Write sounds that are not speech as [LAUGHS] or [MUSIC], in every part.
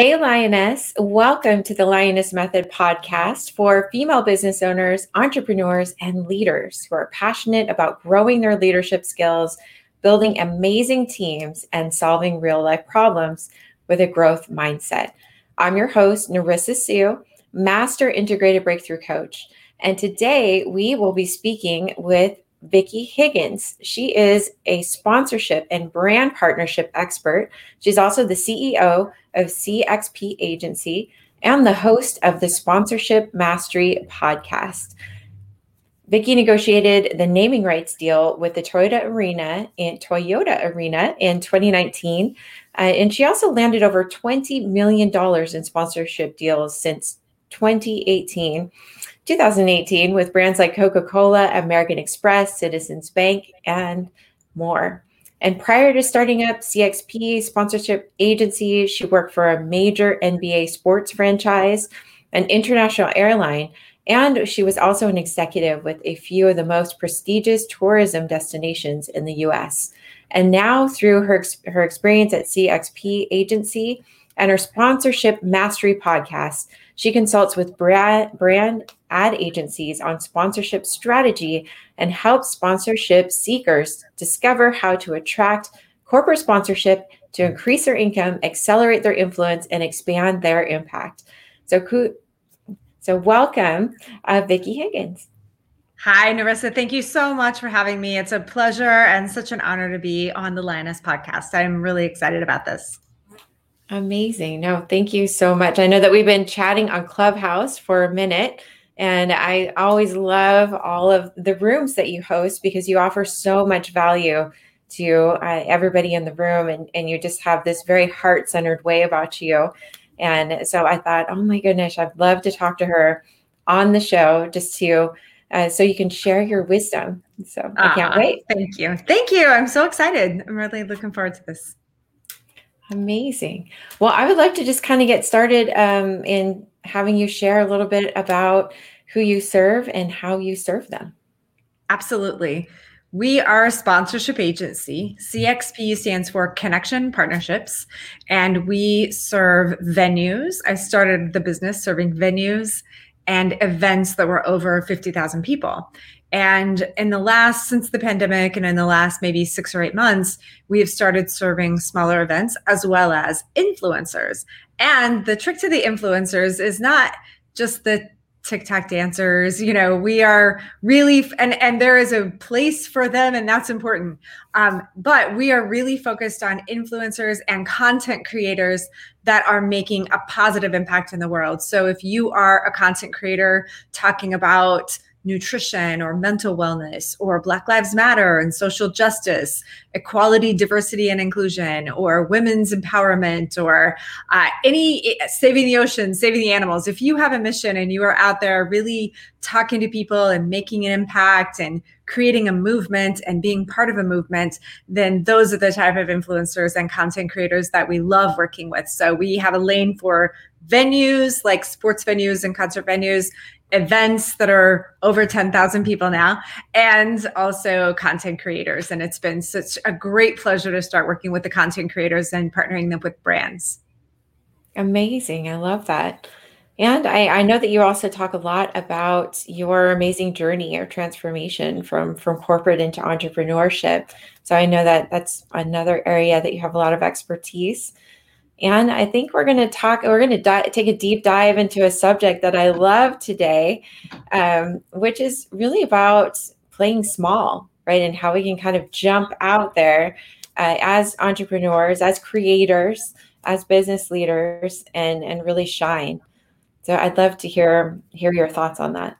Hey, Lioness. Welcome to the Lioness Method podcast for female business owners, entrepreneurs, and leaders who are passionate about growing their leadership skills, building amazing teams, and solving real life problems with a growth mindset. I'm your host, Narissa Sue, Master Integrated Breakthrough Coach. And today we will be speaking with Vicki Higgins. She is a sponsorship and brand partnership expert. She's also the CEO of CXP Agency and the host of the Sponsorship Mastery podcast. Vicki negotiated the naming rights deal with the Toyota Arena in Toyota Arena in 2019, uh, and she also landed over 20 million dollars in sponsorship deals since 2018. 2018 with brands like Coca Cola, American Express, Citizens Bank, and more. And prior to starting up CXP sponsorship agency, she worked for a major NBA sports franchise, an international airline, and she was also an executive with a few of the most prestigious tourism destinations in the US. And now, through her, her experience at CXP agency and her sponsorship mastery podcast, she consults with brand, brand ad agencies on sponsorship strategy and help sponsorship seekers discover how to attract corporate sponsorship to increase their income, accelerate their influence, and expand their impact. So, so welcome, uh, Vicki Higgins. Hi, Narissa. Thank you so much for having me. It's a pleasure and such an honor to be on the Lioness podcast. I'm really excited about this. Amazing. No, thank you so much. I know that we've been chatting on Clubhouse for a minute, and I always love all of the rooms that you host because you offer so much value to uh, everybody in the room, and, and you just have this very heart centered way about you. And so I thought, oh my goodness, I'd love to talk to her on the show just to uh, so you can share your wisdom. So I can't wait. Thank you. Thank you. I'm so excited. I'm really looking forward to this. Amazing. Well, I would like to just kind of get started um, in having you share a little bit about who you serve and how you serve them. Absolutely. We are a sponsorship agency. CXP stands for Connection Partnerships, and we serve venues. I started the business serving venues and events that were over 50,000 people. And in the last, since the pandemic and in the last maybe six or eight months, we have started serving smaller events as well as influencers. And the trick to the influencers is not just the TikTok dancers. You know, we are really, and and there is a place for them, and that's important. Um, but we are really focused on influencers and content creators that are making a positive impact in the world. So if you are a content creator talking about nutrition or mental wellness or Black Lives Matter and social justice, equality, diversity, and inclusion, or women's empowerment, or uh, any saving the ocean, saving the animals. If you have a mission and you are out there really talking to people and making an impact and creating a movement and being part of a movement, then those are the type of influencers and content creators that we love working with. So we have a lane for venues like sports venues and concert venues events that are over 10,000 people now and also content creators. And it's been such a great pleasure to start working with the content creators and partnering them with brands. Amazing. I love that. And I, I know that you also talk a lot about your amazing journey or transformation from from corporate into entrepreneurship. So i know that that's another area that you have a lot of expertise and I think we're going to talk, we're going to di- take a deep dive into a subject that I love today, um, which is really about playing small, right? And how we can kind of jump out there uh, as entrepreneurs, as creators, as business leaders, and, and really shine. So I'd love to hear hear your thoughts on that.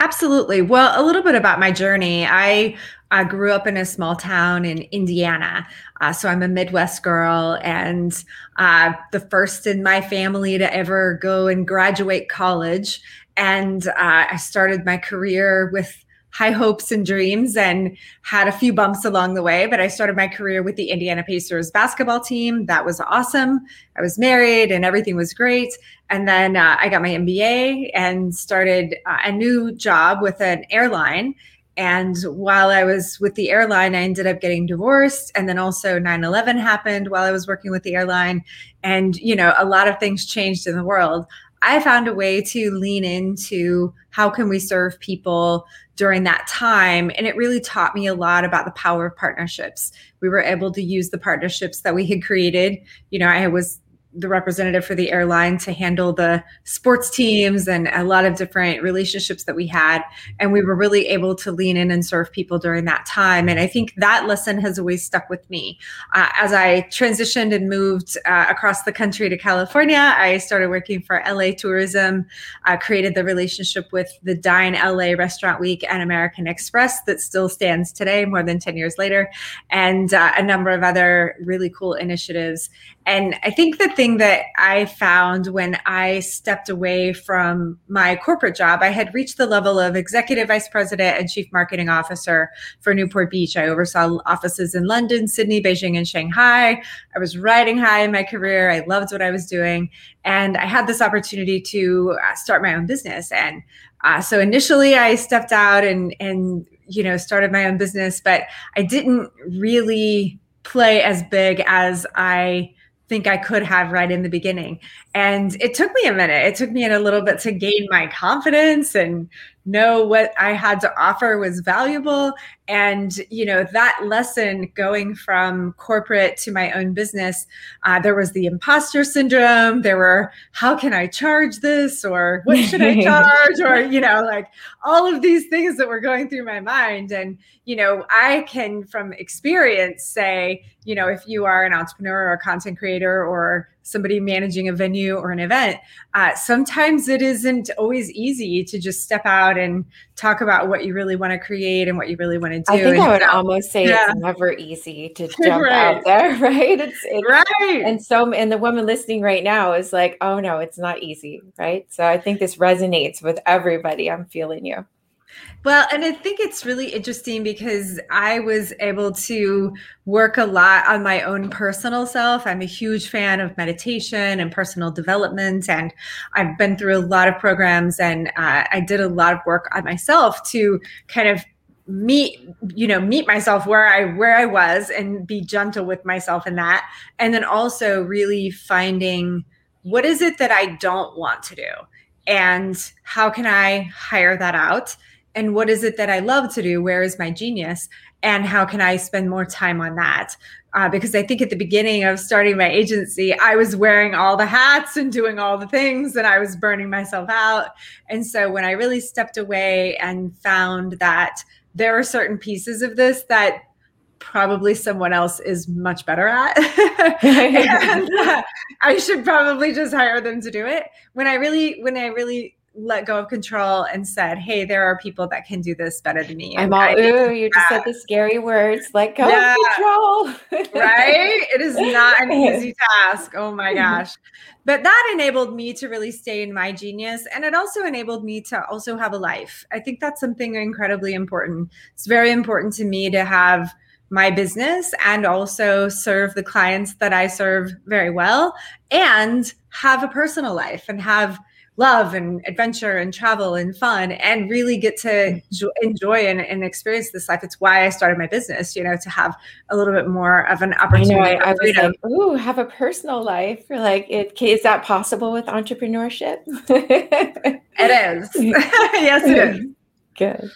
Absolutely. Well, a little bit about my journey. I I grew up in a small town in Indiana. Uh, so I'm a Midwest girl and uh, the first in my family to ever go and graduate college. And uh, I started my career with high hopes and dreams and had a few bumps along the way. But I started my career with the Indiana Pacers basketball team. That was awesome. I was married and everything was great. And then uh, I got my MBA and started uh, a new job with an airline And while I was with the airline, I ended up getting divorced. And then also 9 11 happened while I was working with the airline. And, you know, a lot of things changed in the world. I found a way to lean into how can we serve people during that time and it really taught me a lot about the power of partnerships. We were able to use the partnerships that we had created. You know, I was the representative for the airline to handle the sports teams and a lot of different relationships that we had. And we were really able to lean in and serve people during that time. And I think that lesson has always stuck with me. Uh, as I transitioned and moved uh, across the country to California, I started working for LA Tourism, uh, created the relationship with the Dine LA Restaurant Week and American Express that still stands today, more than 10 years later, and uh, a number of other really cool initiatives. And I think that the thing that I found when I stepped away from my corporate job, I had reached the level of executive vice president and chief marketing officer for Newport Beach. I oversaw offices in London, Sydney, Beijing, and Shanghai. I was riding high in my career. I loved what I was doing. And I had this opportunity to uh, start my own business. And uh, so initially I stepped out and, and, you know, started my own business, but I didn't really play as big as I think I could have right in the beginning. And it took me a minute. It took me a little bit to gain my confidence and know what I had to offer was valuable. And, you know, that lesson going from corporate to my own business, uh, there was the imposter syndrome. There were, how can I charge this? Or what should I [LAUGHS] charge? or, you know, like all of these things that were going through my mind. And, you know, I can from experience say, you know, if you are an entrepreneur or a content creator or somebody managing a venue or an event, uh, sometimes it isn't always easy to just step out and talk about what you really want to create and what you really want to do. I think and I would almost say yeah. it's never easy to [LAUGHS] jump right. out there, [LAUGHS] right? It's, it's right. And so, and the woman listening right now is like, oh no, it's not easy, right? So I think this resonates with everybody. I'm feeling you. Well, and I think it's really interesting because I was able to work a lot on my own personal self. I'm a huge fan of meditation and personal development, and I've been through a lot of programs and uh, I did a lot of work on myself to kind of meet you know meet myself where i where i was and be gentle with myself in that. And then also really finding what is it that i don't want to do? And how can i hire that out and what is it that I love to do? Where is my genius? And how can I spend more time on that? Uh, because I think at the beginning of starting my agency, I was wearing all the hats and doing all the things, and I was burning myself out. And so when I really stepped away and found that there are certain pieces of this that probably someone else is much better at. [LAUGHS] [LAUGHS] and, uh, I should probably just hire them to do it. When I really, when I really let go of control and said, "Hey, there are people that can do this better than me." I'm all, ooh, you just said the scary words, "Let go yeah. of control." right? It is not an [LAUGHS] easy task. Oh my gosh. But that enabled me to really stay in my genius and it also enabled me to also have a life. I think that's something incredibly important. It's very important to me to have my business and also serve the clients that I serve very well and have a personal life and have love and adventure and travel and fun and really get to mm-hmm. enjoy and, and, experience this life. It's why I started my business, you know, to have a little bit more of an opportunity. I, know, I, I was like, ooh, have a personal life. Like, it, is that possible with entrepreneurship? it is. [LAUGHS] yes, it is. [LAUGHS] Good.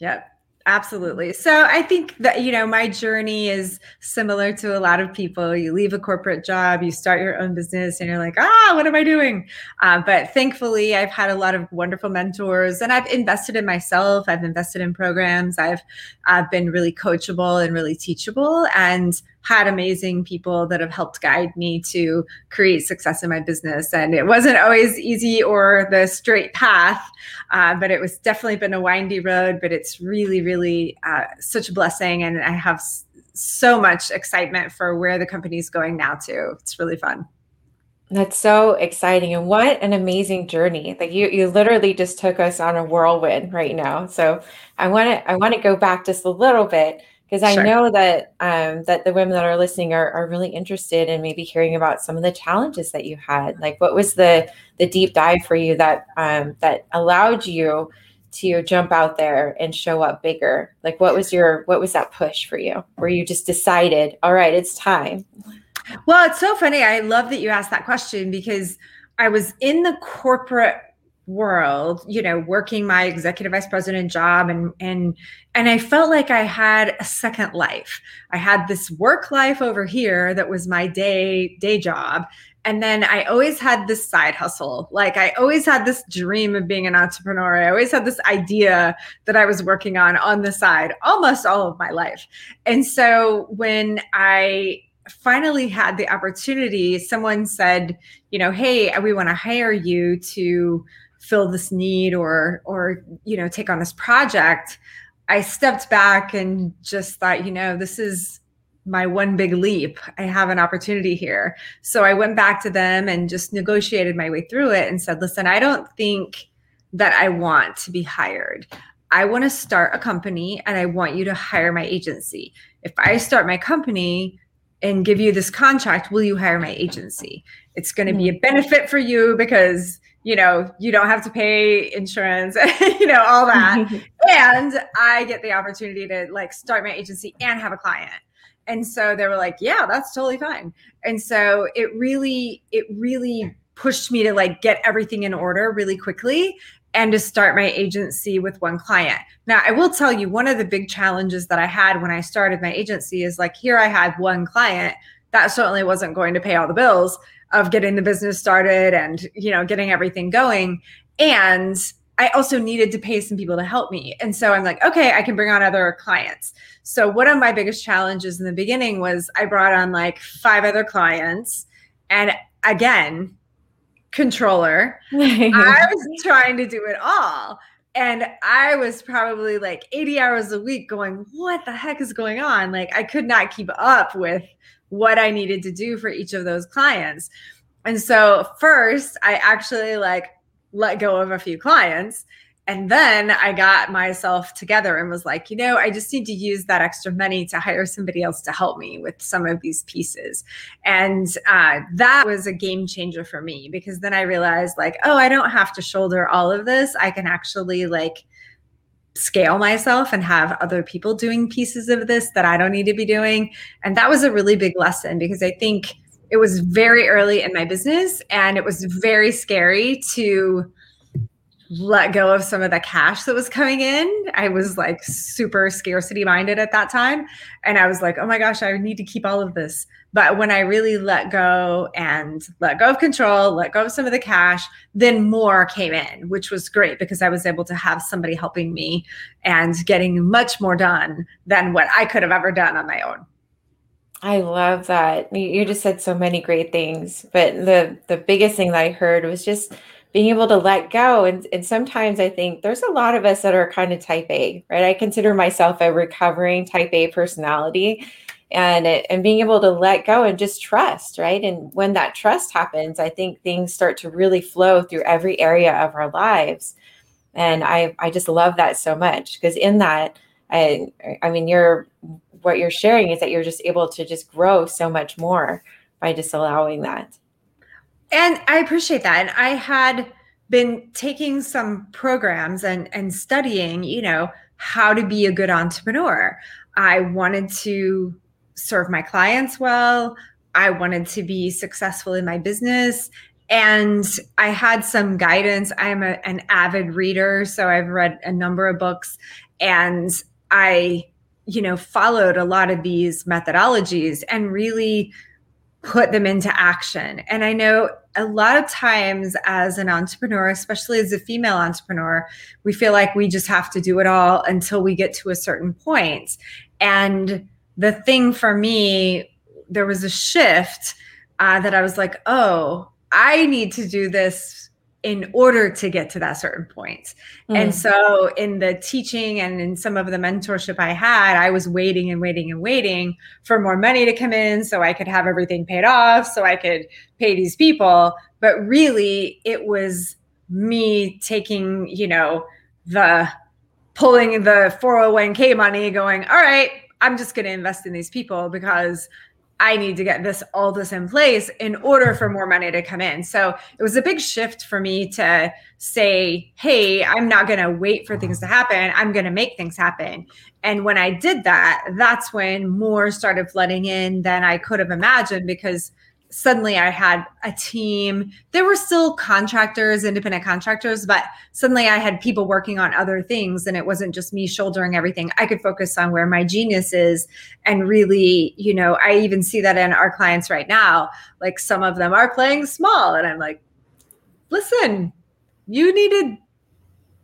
Yep. Absolutely. So I think that, you know, my journey is similar to a lot of people. You leave a corporate job, you start your own business, and you're like, ah, what am I doing? Uh, but thankfully, I've had a lot of wonderful mentors and I've invested in myself. I've invested in programs. I've, I've been really coachable and really teachable. And had amazing people that have helped guide me to create success in my business. And it wasn't always easy or the straight path, uh, but it was definitely been a windy road. But it's really, really uh, such a blessing. And I have so much excitement for where the company is going now, too. It's really fun. That's so exciting. And what an amazing journey. Like you you literally just took us on a whirlwind right now. So I want to I want to go back just a little bit because I sure. know that um, that the women that are listening are, are really interested in maybe hearing about some of the challenges that you had. Like, what was the the deep dive for you that um, that allowed you to jump out there and show up bigger? Like what was your what was that push for you? Where you just decided, all right, it's time. Well, it's so funny. I love that you asked that question because I was in the corporate world, you know, working my executive vice president job and and and I felt like I had a second life. I had this work life over here that was my day day job and then I always had this side hustle. Like I always had this dream of being an entrepreneur. I always had this idea that I was working on on the side almost all of my life. And so when I finally had the opportunity, someone said, you know, hey, we want to hire you to fill this need or or you know, take on this project. I stepped back and just thought, you know, this is my one big leap. I have an opportunity here. So I went back to them and just negotiated my way through it and said, listen, I don't think that I want to be hired. I want to start a company and I want you to hire my agency. If I start my company and give you this contract, will you hire my agency? It's going to be a hmm. benefit for you because you know you don't have to pay insurance [LAUGHS] you know all that [LAUGHS] and i get the opportunity to like start my agency and have a client and so they were like yeah that's totally fine and so it really it really pushed me to like get everything in order really quickly and to start my agency with one client. Now, I will tell you one of the big challenges that I had when I started my agency is like here I had one client that certainly wasn't going to pay all the bills of getting the business started and you know getting everything going and I also needed to pay some people to help me. And so I'm like, okay, I can bring on other clients. So one of my biggest challenges in the beginning was I brought on like five other clients. And again, controller. [LAUGHS] I was trying to do it all. And I was probably like 80 hours a week going, what the heck is going on? Like I could not keep up with what I needed to do for each of those clients. And so first I actually like let go of a few clients. And then I got myself together and was like, you know, I just need to use that extra money to hire somebody else to help me with some of these pieces. And uh, that was a game changer for me because then I realized, like, oh, I don't have to shoulder all of this. I can actually, like, scale myself and have other people doing pieces of this that I don't need to be doing. And that was a really big lesson because I think it was very early in my business and it was very scary to let go of some of the cash that was coming in. I was like super scarcity minded at that time. And I was like, oh my gosh, I need to keep all of this. But when I really let go and let go of control, let go of some of the cash, then more came in, which was great because I was able to have somebody helping me and getting much more done than what I could have ever done on my own. I love that. You just said so many great things, but the the biggest thing that I heard was just being able to let go. And and sometimes I think there's a lot of us that are kind of type A, right? I consider myself a recovering type A personality. And, and being able to let go and just trust, right? And when that trust happens, I think things start to really flow through every area of our lives. And I, I just love that so much because in that, I, I mean, you're what you're sharing is that you're just able to just grow so much more by just allowing that. And I appreciate that. And I had been taking some programs and and studying, you know, how to be a good entrepreneur. I wanted to serve my clients well. I wanted to be successful in my business and I had some guidance. I'm a, an avid reader, so I've read a number of books and I you know, followed a lot of these methodologies and really put them into action. And I know a lot of times as an entrepreneur, especially as a female entrepreneur, we feel like we just have to do it all until we get to a certain point. And the thing for me, there was a shift uh, that I was like, oh, I need to do this in order to get to that certain point. Mm. And so in the teaching and in some of the mentorship I had, I was waiting and waiting and waiting for more money to come in so I could have everything paid off, so I could pay these people. But really, it was me taking, you know, the pulling the 401k money going, all right, I'm just going to invest in these people because I need to get this all this in place in order for more money to come in. So it was a big shift for me to say, hey, I'm not going to wait for things to happen. I'm going to make things happen. And when I did that, that's when more started flooding in than I could have imagined because suddenly I had a team. There were still contractors, independent contractors, but suddenly I had people working on other things and it wasn't just me shouldering everything. I could focus on where my genius is and really, you know, I even see that in our clients right now. Like some of them are playing small and I'm like, listen, you needed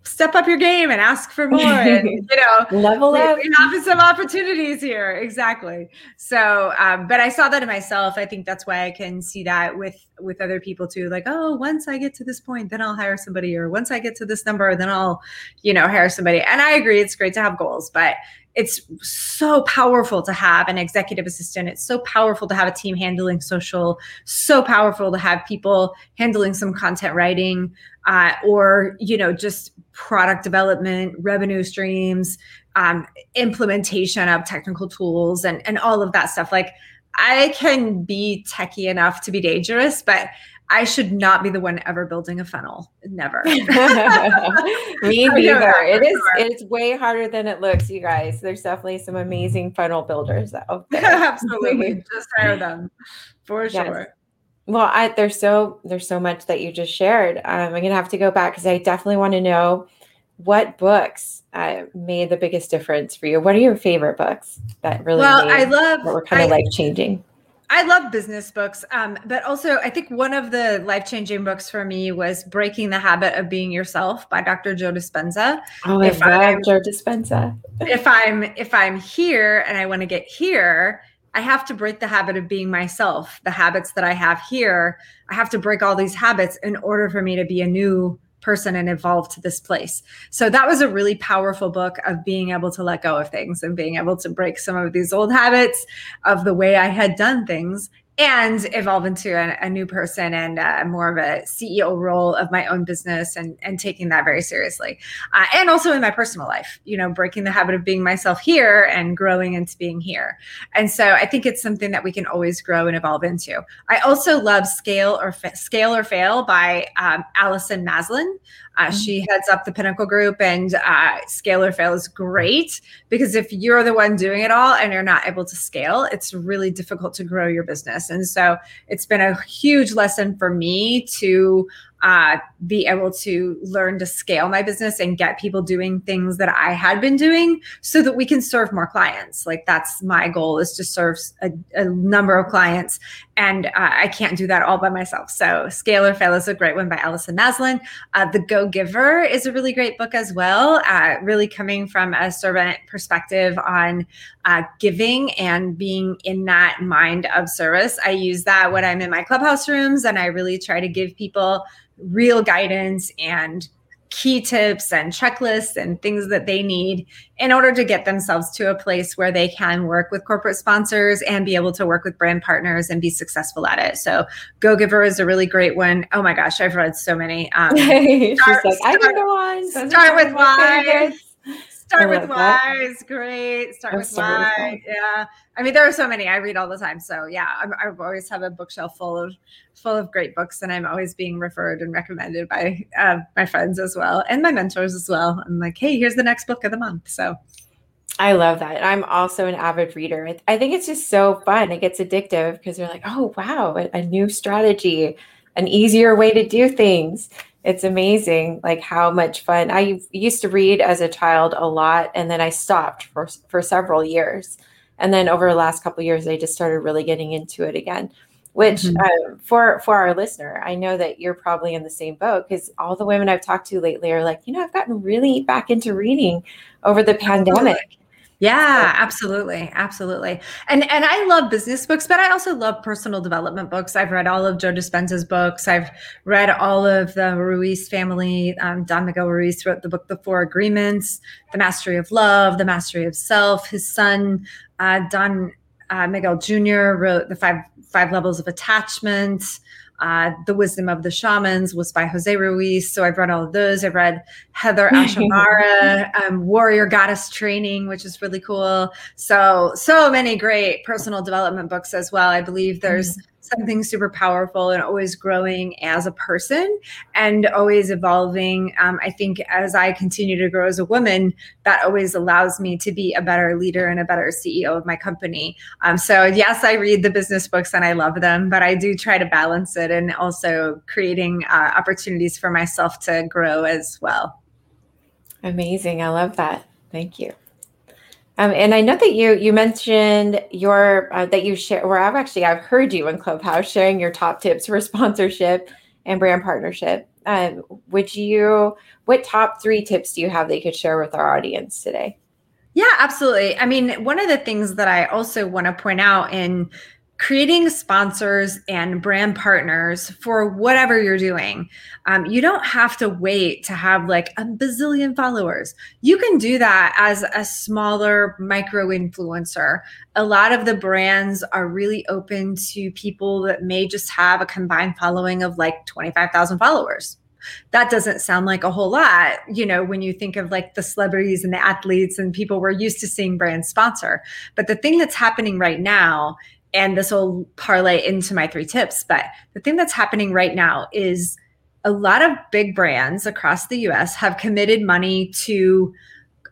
step up your game and ask for more and [LAUGHS] you know level we, up we have some opportunities here. Exactly. So um, but i saw that in myself. I think that's why i can see that with with other people too. Like oh once i get to this point then i'll hire somebody or once i get to this number then i'll you know hire somebody. And i agree it's great to have goals but it's so powerful to have an executive assistant. It's so powerful to have a team handling social, so powerful to have people handling some content writing uh, or, you know, just product development, revenue streams, um, implementation of technical tools and, and all of that stuff. Like I can be techie enough to be dangerous, but I should not be the one ever building a funnel. Never. [LAUGHS] Me [LAUGHS] neither. It is it's way harder than it looks, you guys. There's definitely some amazing funnel builders out [LAUGHS] there. Absolutely. Just hire them for yes. sure. Well, I, there's so there's so much that you just shared. Um, I'm gonna have to go back because I definitely want to know what books uh, made the biggest difference for you. What are your favorite books that really? Well, I love. That were kind of life changing. I love business books, um, but also I think one of the life changing books for me was "Breaking the Habit of Being Yourself" by Dr. Joe Dispenza. Oh, if I love Joe Dispenza. [LAUGHS] if I'm if I'm here and I want to get here, I have to break the habit of being myself. The habits that I have here, I have to break all these habits in order for me to be a new person and evolve to this place. So that was a really powerful book of being able to let go of things and being able to break some of these old habits of the way I had done things and evolve into a, a new person and uh, more of a CEO role of my own business and, and taking that very seriously. Uh, and also in my personal life, you know, breaking the habit of being myself here and growing into being here. And so I think it's something that we can always grow and evolve into. I also love Scale or Fa- Scale or Fail by um, Allison Maslan. Uh, mm-hmm. She heads up the Pinnacle Group, and uh, Scale or Fail is great because if you're the one doing it all and you're not able to scale, it's really difficult to grow your business. And so it's been a huge lesson for me to uh, be able to learn to scale my business and get people doing things that I had been doing so that we can serve more clients. Like that's my goal is to serve a, a number of clients. And uh, I can't do that all by myself. So Scale or Fail is a great one by Allison Maslan. Uh, the Go Giver is a really great book as well, uh, really coming from a servant perspective on uh, giving and being in that mind of service. I use that when I'm in my clubhouse rooms and I really try to give people real guidance and key tips and checklists and things that they need in order to get themselves to a place where they can work with corporate sponsors and be able to work with brand partners and be successful at it. So Go Giver is a really great one. Oh my gosh, I've read so many. Um, [LAUGHS] She's start, like, I can go on. Start with [LAUGHS] why. Start with why is great. Start with why. Yeah. I mean, there are so many I read all the time. So yeah, I'm, I always have a bookshelf full of full of great books, and I'm always being referred and recommended by uh, my friends as well and my mentors as well. I'm like, hey, here's the next book of the month. So I love that. I'm also an avid reader. I think it's just so fun. It gets addictive because you're like, oh wow, a, a new strategy, an easier way to do things it's amazing like how much fun. I used to read as a child a lot and then i stopped for for several years. And then over the last couple years i just started really getting into it again which mm-hmm. uh, for for our listener i know that you're probably in the same boat because all the women i've talked to lately are like you know i've gotten really back into reading over the pandemic yeah, absolutely. Absolutely. And and I love business books, but I also love personal development books. I've read all of Joe Dispenza's books. I've read all of the Ruiz family. Um, Don Miguel Ruiz wrote the book The Four Agreements, The Mastery of Love, The Mastery of Self. His son, uh, Don uh, Miguel Jr. wrote the five five levels of attachment. Uh, the Wisdom of the Shamans was by Jose Ruiz. So I've read all of those. I've read Heather [LAUGHS] Ash Amara, um, Warrior Goddess Training, which is really cool. So, so many great personal development books as well. I believe there's mm-hmm something super powerful and always growing as a person and always evolving. Um, I think as I continue to grow as a woman, that always allows me to be a better leader and a better CEO of my company. Um, so, yes, I read the business books and I love them, but I do try to balance it and also creating uh, opportunities for myself to grow as well. Amazing. I love that. Thank you. Um, and I know that you you mentioned your uh, that you share. Where I've actually I've heard you in Clubhouse sharing your top tips for [LAUGHS] sponsorship and brand partnership. Um, would you? What top three tips do you have that you could share with our audience today? Yeah, absolutely. I mean, one of the things that I also want to point out in creating sponsors and brand partners for whatever you're doing. Um, you don't have to wait to have like a bazillion followers. You can do that as a smaller micro influencer. A lot of the brands are really open to people that may just have a combined following of like 25,000 followers that doesn't sound like a whole lot, you know, when you think of like the celebrities and the athletes and people we're used to seeing brands sponsor. But the thing that's happening right now and this will parlay into my three tips. But the thing that's happening right now is a lot of big brands across the US have committed money to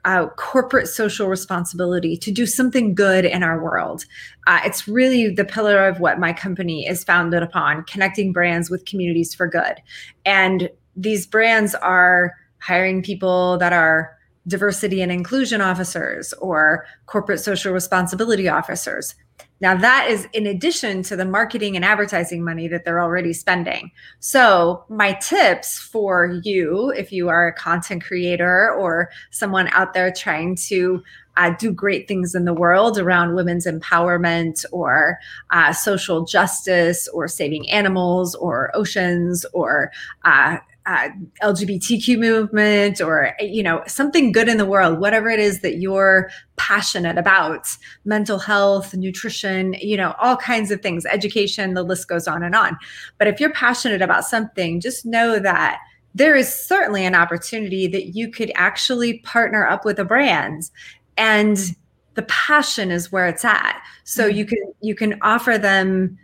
uh, corporate social responsibility to do something good in our world. Uh, it's really the pillar of what my company is founded upon connecting brands with communities for good. And these brands are hiring people that are diversity and inclusion officers or corporate social responsibility officers. Now, that is in addition to the marketing and advertising money that they're already spending. So, my tips for you, if you are a content creator or someone out there trying to uh, do great things in the world around women's empowerment or uh, social justice or saving animals or oceans or uh, uh, LGBTQ movement or you know something good in the world, whatever it is that you're passionate about, mental health, nutrition, you know, all kinds of things, education, the list goes on and on. But if you're passionate about something, just know that there is certainly an opportunity that you could actually partner up with a brand and the passion is where it's at. So mm-hmm. you can you can offer them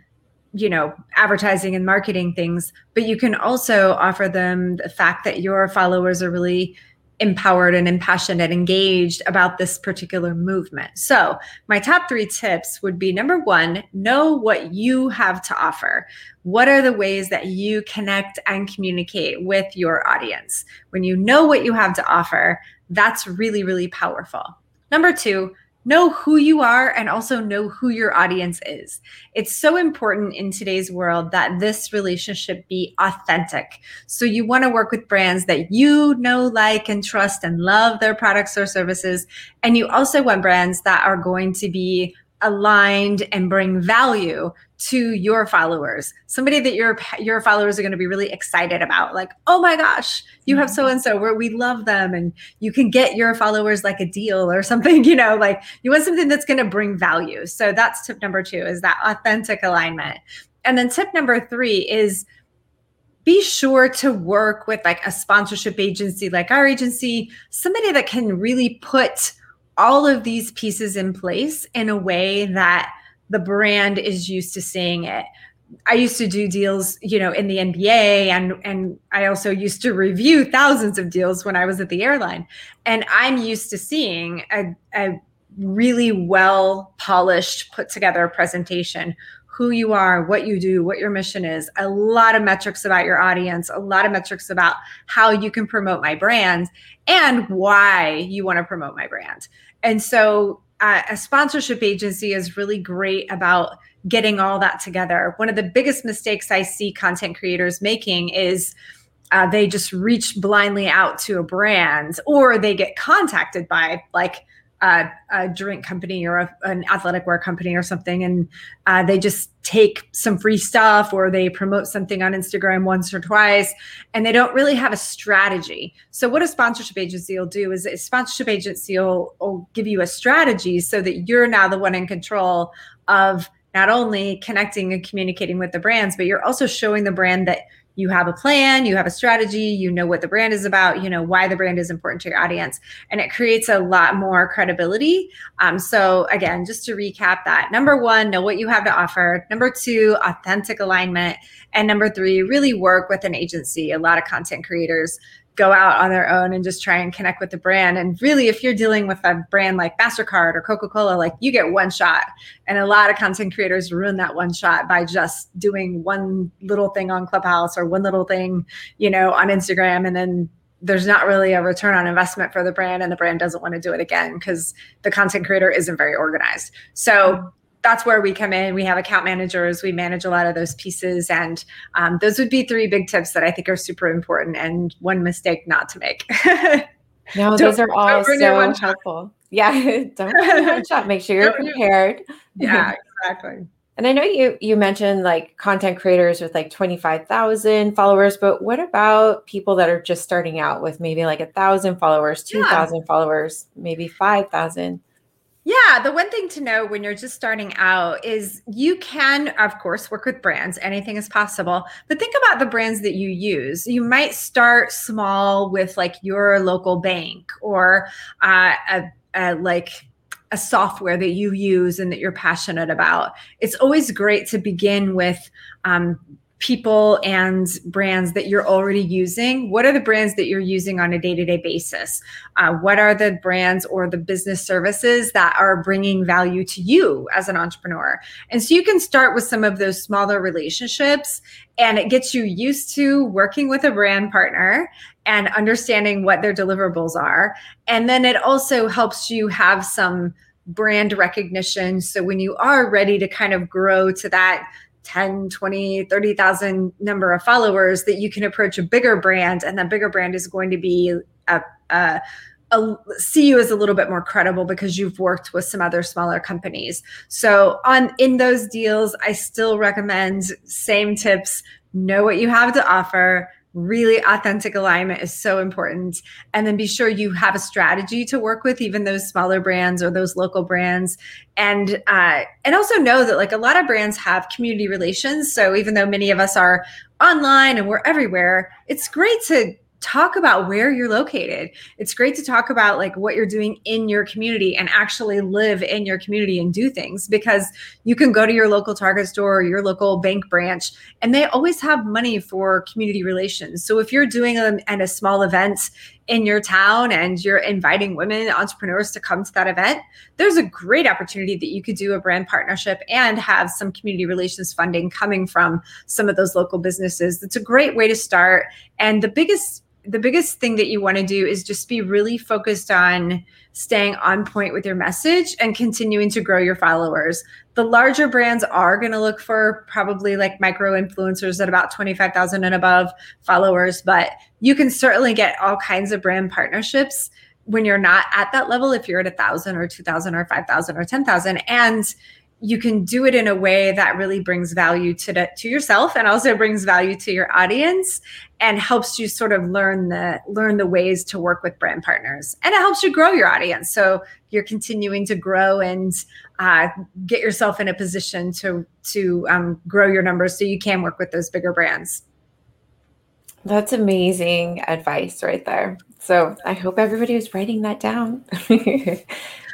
you know advertising and marketing things but you can also offer them the fact that your followers are really empowered and impassioned and engaged about this particular movement. So, my top 3 tips would be number 1, know what you have to offer. What are the ways that you connect and communicate with your audience? When you know what you have to offer, that's really really powerful. Number 2, know who you are and also know who your audience is. It's so important in today's world that this relationship be authentic. So you want to work with brands that you know, like, and trust and love their products or services. And you also want brands that are going to be aligned and bring value to your followers. Somebody that your your followers are going to be really excited about like oh my gosh you have so and so where we love them and you can get your followers like a deal or [LAUGHS] something you know like you want something that's going to bring value. So that's tip number 2 is that authentic alignment. And then tip number 3 is be sure to work with like a sponsorship agency like our agency somebody that can really put all of these pieces in place in a way that the brand is used to seeing it. I used to do deals, you know, in the NBA and and I also used to review thousands of deals when I was at the airline. And I'm used to seeing a, a really well polished, put together presentation who you are, what you do, what your mission is, a lot of metrics about your audience, a lot of metrics about how you can promote my brand and why you want to promote my brand. And so uh, a sponsorship agency is really great about getting all that together. One of the biggest mistakes I see content creators making is uh, they just reach blindly out to a brand or they get contacted by like a, a drink company or a, an athletic wear company or something, and uh, they just take some free stuff or they promote something on Instagram once or twice, and they don't really have a strategy. So, what a sponsorship agency will do is a sponsorship agency will, will give you a strategy so that you're now the one in control of not only connecting and communicating with the brands, but you're also showing the brand that you have a plan, you have a strategy, you know what the brand is about, you know why the brand is important to your audience, and it creates a lot more credibility. Um, so, again, just to recap that number one, know what you have to offer. Number two, authentic alignment. And number three, really work with an agency. A lot of content creators go out on their own and just try and connect with the brand. And really, if you're dealing with a brand like MasterCard or Coca Cola, like you get one shot. And a lot of content creators ruin that one shot by just doing one little thing on Clubhouse or one little thing, you know, on Instagram. And then there's not really a return on investment for the brand and the brand doesn't want to do it again because the content creator isn't very organized. So that's where we come in. We have account managers. We manage a lot of those pieces, and um, those would be three big tips that I think are super important and one mistake not to make. [LAUGHS] no, those are all so helpful. Yeah, [LAUGHS] don't one shot. Make sure [LAUGHS] you're prepared. Yeah, exactly. And I know you you mentioned like content creators with like 25,000 followers, but what about people that are just starting out with maybe like a thousand followers, 2,000 yeah. followers, maybe 5,000? Yeah, the one thing to know when you're just starting out is you can, of course, work with brands. Anything is possible. But think about the brands that you use. You might start small with like your local bank or uh, a, a, like a software that you use and that you're passionate about. It's always great to begin with um, people and brands that you're already using what are the brands that you're using on a day-to-day basis? Uh, what are the brands or the business services that are bringing value to you as an entrepreneur? And so you can start with some of those smaller relationships and it gets you used to working with a brand partner and understanding what their deliverables are. And then it also helps you have some brand recognition. So when you are ready to kind of grow to that 10 20 30,000 number of followers that you can approach a bigger brand and that bigger brand is going to be a, a, a, see you as a little bit more credible because you've worked with some other smaller companies. So on in those deals i still recommend same tips know what you have to offer really authentic alignment is so important. And then be sure you have a strategy to work with even those smaller brands or those local brands. And uh, and also know that like a lot of brands have community relations. So even though many of us are online and we're everywhere it's great to talk about where you're located. It's great to talk about like what you're doing in your community and actually live in your community and do things because you can go to your local Target store or your local bank branch and they always have money for community relations. So if you're doing um, them at a small event in your town and you're inviting women entrepreneurs to come to that event, there's a great opportunity that you could do a brand partnership and have some community relations funding coming from some of those local businesses. It's a great way to start. And the biggest the biggest thing that you want to do is just be really focused on staying on point with your message and continuing to grow your followers. The larger brands are going to look for probably like micro influencers at about 25,000 and above followers, but you can certainly get all kinds of brand partnerships when you're not at that level if you're at a thousand or 2000 or 5000 or 10000 and you can do it in a way that really brings value to the, to yourself and also brings value to your audience and helps you sort of learn the learn the ways to work with brand partners. And it helps you grow your audience. So you're continuing to grow and uh, get yourself in a position to to um, grow your numbers so you can work with those bigger brands. That's amazing advice right there. So i hope everybody is writing that down. [LAUGHS]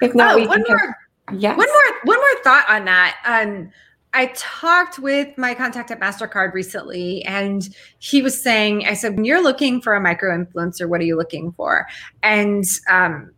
If not oh, we one more Yes. One more one more thought on that. Um, I talked with my contact at MasterCard recently, and he was saying, I said, when you're looking for a micro influencer, what are you looking for? And um,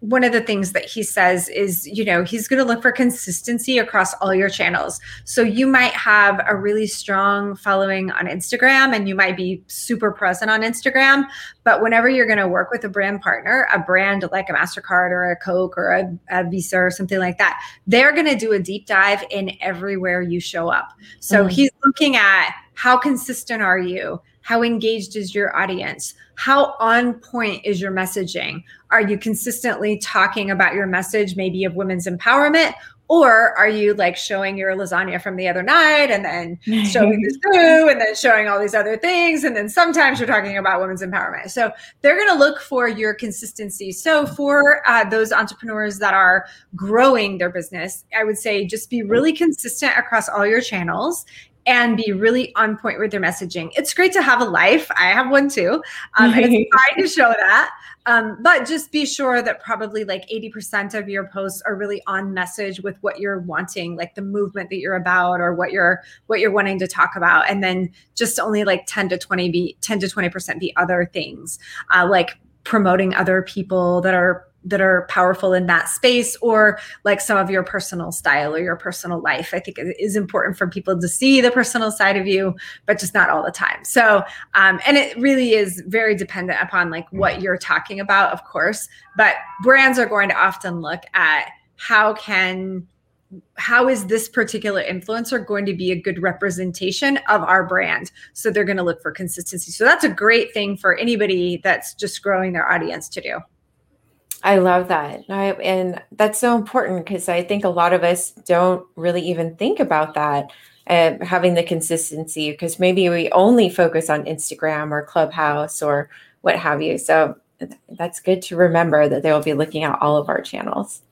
one of the things that he says is, you know, he's going to look for consistency across all your channels. So you might have a really strong following on Instagram and you might be super present on Instagram. But whenever you're going to work with a brand partner, a brand like a MasterCard or a Coke or a, a Visa or something like that, they're going to do a deep dive in everywhere you show up. So mm-hmm. he's looking at how consistent are you how engaged is your audience how on point is your messaging are you consistently talking about your message maybe of women's empowerment or are you like showing your lasagna from the other night and then [LAUGHS] showing the stew and then showing all these other things? And then sometimes you're talking about women's empowerment. So they're going to look for your consistency. So for uh, those entrepreneurs that are growing their business, I would say just be really consistent across all your channels and be really on point with their messaging. It's great to have a life. I have one too. Um, and it's [LAUGHS] fine to show that. Um, but just be sure that probably like 80% of your posts are really on message with what you're wanting, like the movement that you're about or what you're what you're wanting to talk about. And then just only like 10 to 20 be 10 to 20% be other things, uh, like promoting other people that are that are powerful in that space or like some of your personal style or your personal life. I think it is important for people to see the personal side of you but just not all the time. So um, and it really is very dependent upon like what you're talking about of course but brands are going to often look at how can how is this particular influencer going to be a good representation of our brand? So they're going to look for consistency. So that's a great thing for anybody that's just growing their audience to do I love that. I, and that's so important because I think a lot of us don't really even think about that, uh, having the consistency, because maybe we only focus on Instagram or Clubhouse or what have you. So that's good to remember that they will be looking at all of our channels.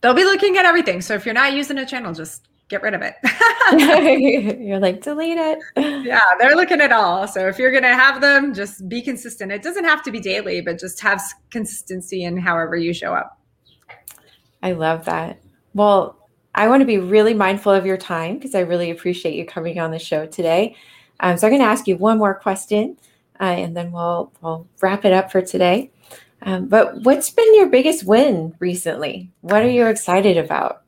They'll be looking at everything. So if you're not using a channel, just get rid of it. [LAUGHS] [LAUGHS] you're like, delete it. [LAUGHS] Yeah, they're looking at all. So if you're going to have them, just be consistent. It doesn't have to be daily, but just have consistency in however you show up. I love that. Well, I want to be really mindful of your time because I really appreciate you coming on the show today. Um, so I'm going to ask you one more question, uh, and then we'll we'll wrap it up for today. Um, but what's been your biggest win recently? What are you excited about?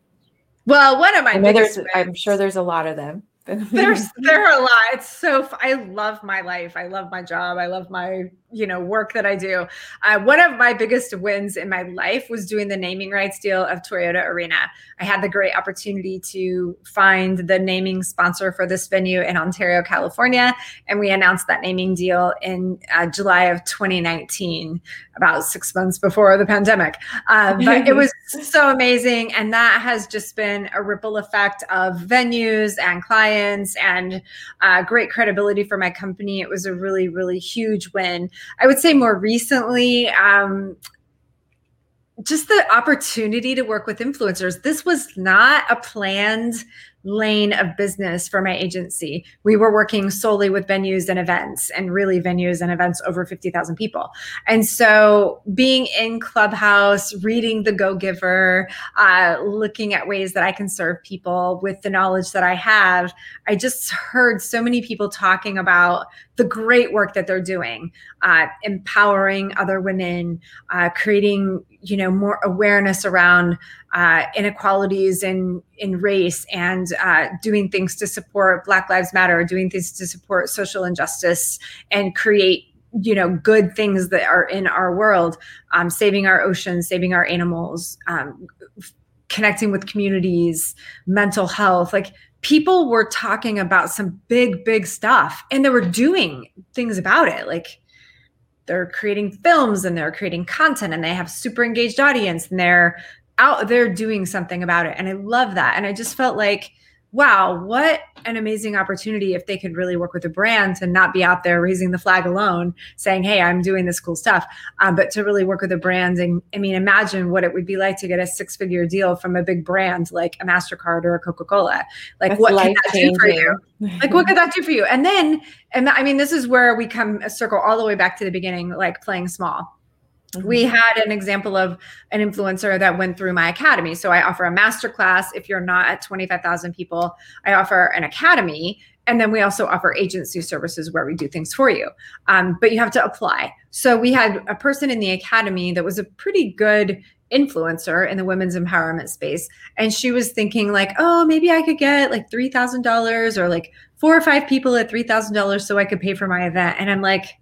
Well, one of my I there's, I'm sure there's a lot of them. [LAUGHS] there's there are a lot. It's so I love my life. I love my job. I love my you know work that I do. Uh, one of my biggest wins in my life was doing the naming rights deal of Toyota Arena. I had the great opportunity to find the naming sponsor for this venue in Ontario, California, and we announced that naming deal in uh, July of 2019, about six months before the pandemic. Uh, but it was [LAUGHS] so amazing, and that has just been a ripple effect of venues and clients and uh, great credibility for my company. It was a really, really huge win. I would say more recently, um, just the opportunity to work with influencers. This was not a planned lane of business for my agency. We were working solely with venues and events, and really venues and events over 50,000 people. And so, being in Clubhouse, reading The Go Giver, uh, looking at ways that I can serve people with the knowledge that I have, I just heard so many people talking about the great work that they're doing, uh, empowering other women, uh, creating you know more awareness around uh, inequalities in in race and uh, doing things to support Black Lives Matter, doing things to support social injustice and create you know good things that are in our world, um, saving our oceans, saving our animals, um, connecting with communities, mental health, like people were talking about some big big stuff and they were doing things about it. Like they're creating films and they're creating content and they have super engaged audience and they're out there doing something about it. And i love that. And i just felt like wow, what an amazing opportunity if they could really work with a brand to not be out there raising the flag alone, saying, hey, I'm doing this cool stuff, um, but to really work with a brand. And I mean, imagine what it would be like to get a six figure deal from a big brand like a MasterCard or a Coca Cola. Like, That's what can that do for you? like, what could [LAUGHS] that do for you? And then, and I mean, this is where we come a circle all the way back to the beginning, like playing small Mm-hmm. We had an example of an influencer that went through my academy. So I offer a masterclass. If you're not at 25,000 people, I offer an academy. And then we also offer agency services where we do things for you. Um, but you have to apply. So we had a person in the academy that was a pretty good influencer in the women's empowerment space. And she was thinking, like, oh, maybe I could get like $3,000 or like four or five people at $3,000 so I could pay for my event. And I'm like,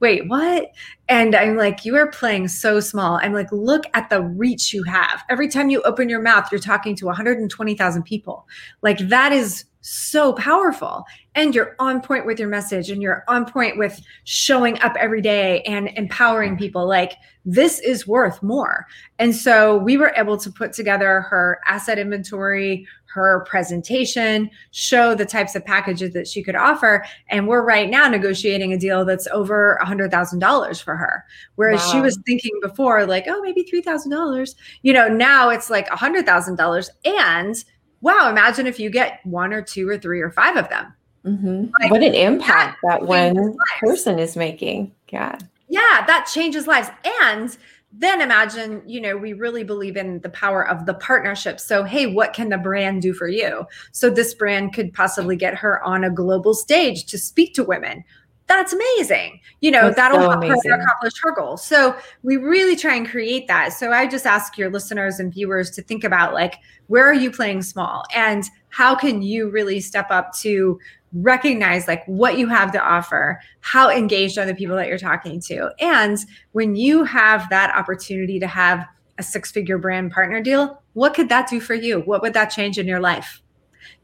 wait, what? And I'm like, you are playing so small. I'm like, look at the reach you have. Every time you open your mouth, you're talking to 120,000 people. Like, that is so powerful and you're on point with your message and you're on point with showing up every day and empowering people like this is worth more and so we were able to put together her asset inventory her presentation show the types of packages that she could offer and we're right now negotiating a deal that's over a hundred thousand dollars for her whereas wow. she was thinking before like oh maybe three thousand dollars you know now it's like a hundred thousand dollars and wow, imagine if you get one or two or three or five of them. Mm-hmm. Like, what an impact that, that one person is making. Yeah. Yeah, that changes lives. And then imagine, you know, we really believe in the power of the partnership. So, hey, what can the brand do for you? So, this brand could possibly get her on a global stage to speak to women that's amazing. You know, that's that'll so help amazing. her accomplish her goal. So we really try and create that. So I just ask your listeners and viewers to think about like, where are you playing small? And how can you really step up to recognize like what you have to offer, how engaged are the people that you're talking to? And when you have that opportunity to have a six figure brand partner deal, what could that do for you? What would that change in your life?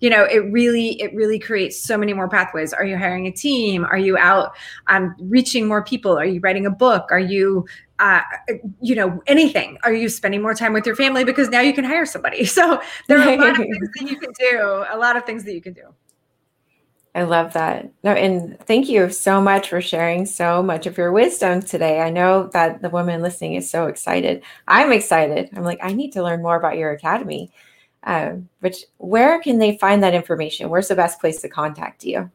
you know it really it really creates so many more pathways. Are you hiring a team? Are you out um, reaching more people? Are you writing a book? Are you uh, you know anything? Are you spending more time with your family? Because now you can hire somebody. [LAUGHS] So there are a lot of things that you can do a lot of things that you can do I love that. No, and thank you so much for sharing so much of your wisdom today. I know that the woman listening is so excited. I'm excited. I'm like, I need to learn more about your academy. Um, which where can they find that information? Where's the best place to contact you?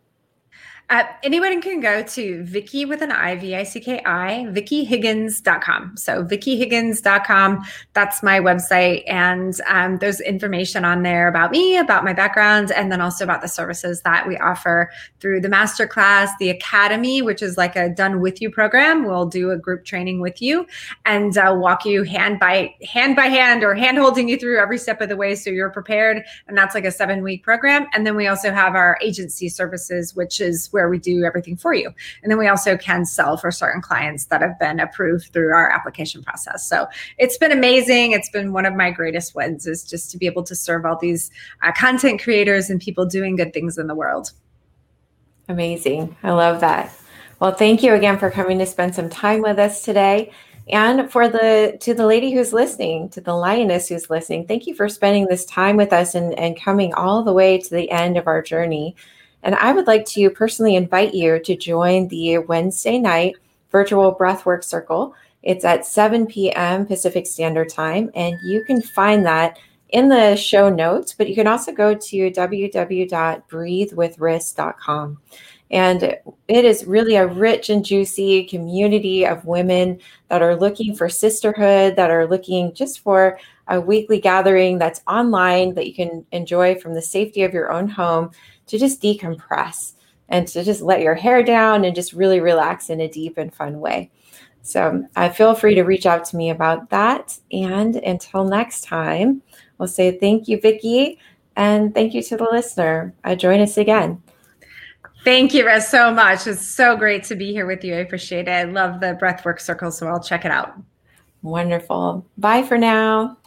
Uh, anyone can go to Vicki with an I, V I C K I, VickiHiggins.com. So VickiHiggins.com, that's my website. And um, there's information on there about me, about my background, and then also about the services that we offer through the masterclass, the academy, which is like a done with you program. We'll do a group training with you and uh, walk you hand by hand by hand or hand holding you through every step of the way so you're prepared. And that's like a seven week program. And then we also have our agency services, which is where where we do everything for you. And then we also can sell for certain clients that have been approved through our application process. So it's been amazing. It's been one of my greatest wins is just to be able to serve all these uh, content creators and people doing good things in the world. Amazing. I love that. Well, thank you again for coming to spend some time with us today. And for the to the lady who's listening, to the lioness who's listening, thank you for spending this time with us and, and coming all the way to the end of our journey. And I would like to personally invite you to join the Wednesday night virtual breathwork circle. It's at 7 p.m. Pacific Standard Time, and you can find that in the show notes, but you can also go to www.breathewithriss.com. And it is really a rich and juicy community of women that are looking for sisterhood, that are looking just for a weekly gathering that's online that you can enjoy from the safety of your own home to just decompress and to just let your hair down and just really relax in a deep and fun way. So uh, feel free to reach out to me about that. And until next time, we'll say thank you, Vicki, and thank you to the listener. Uh, join us again. Thank you Riss, so much. It's so great to be here with you. I appreciate it. I love the breathwork circle, so I'll check it out. Wonderful. Bye for now.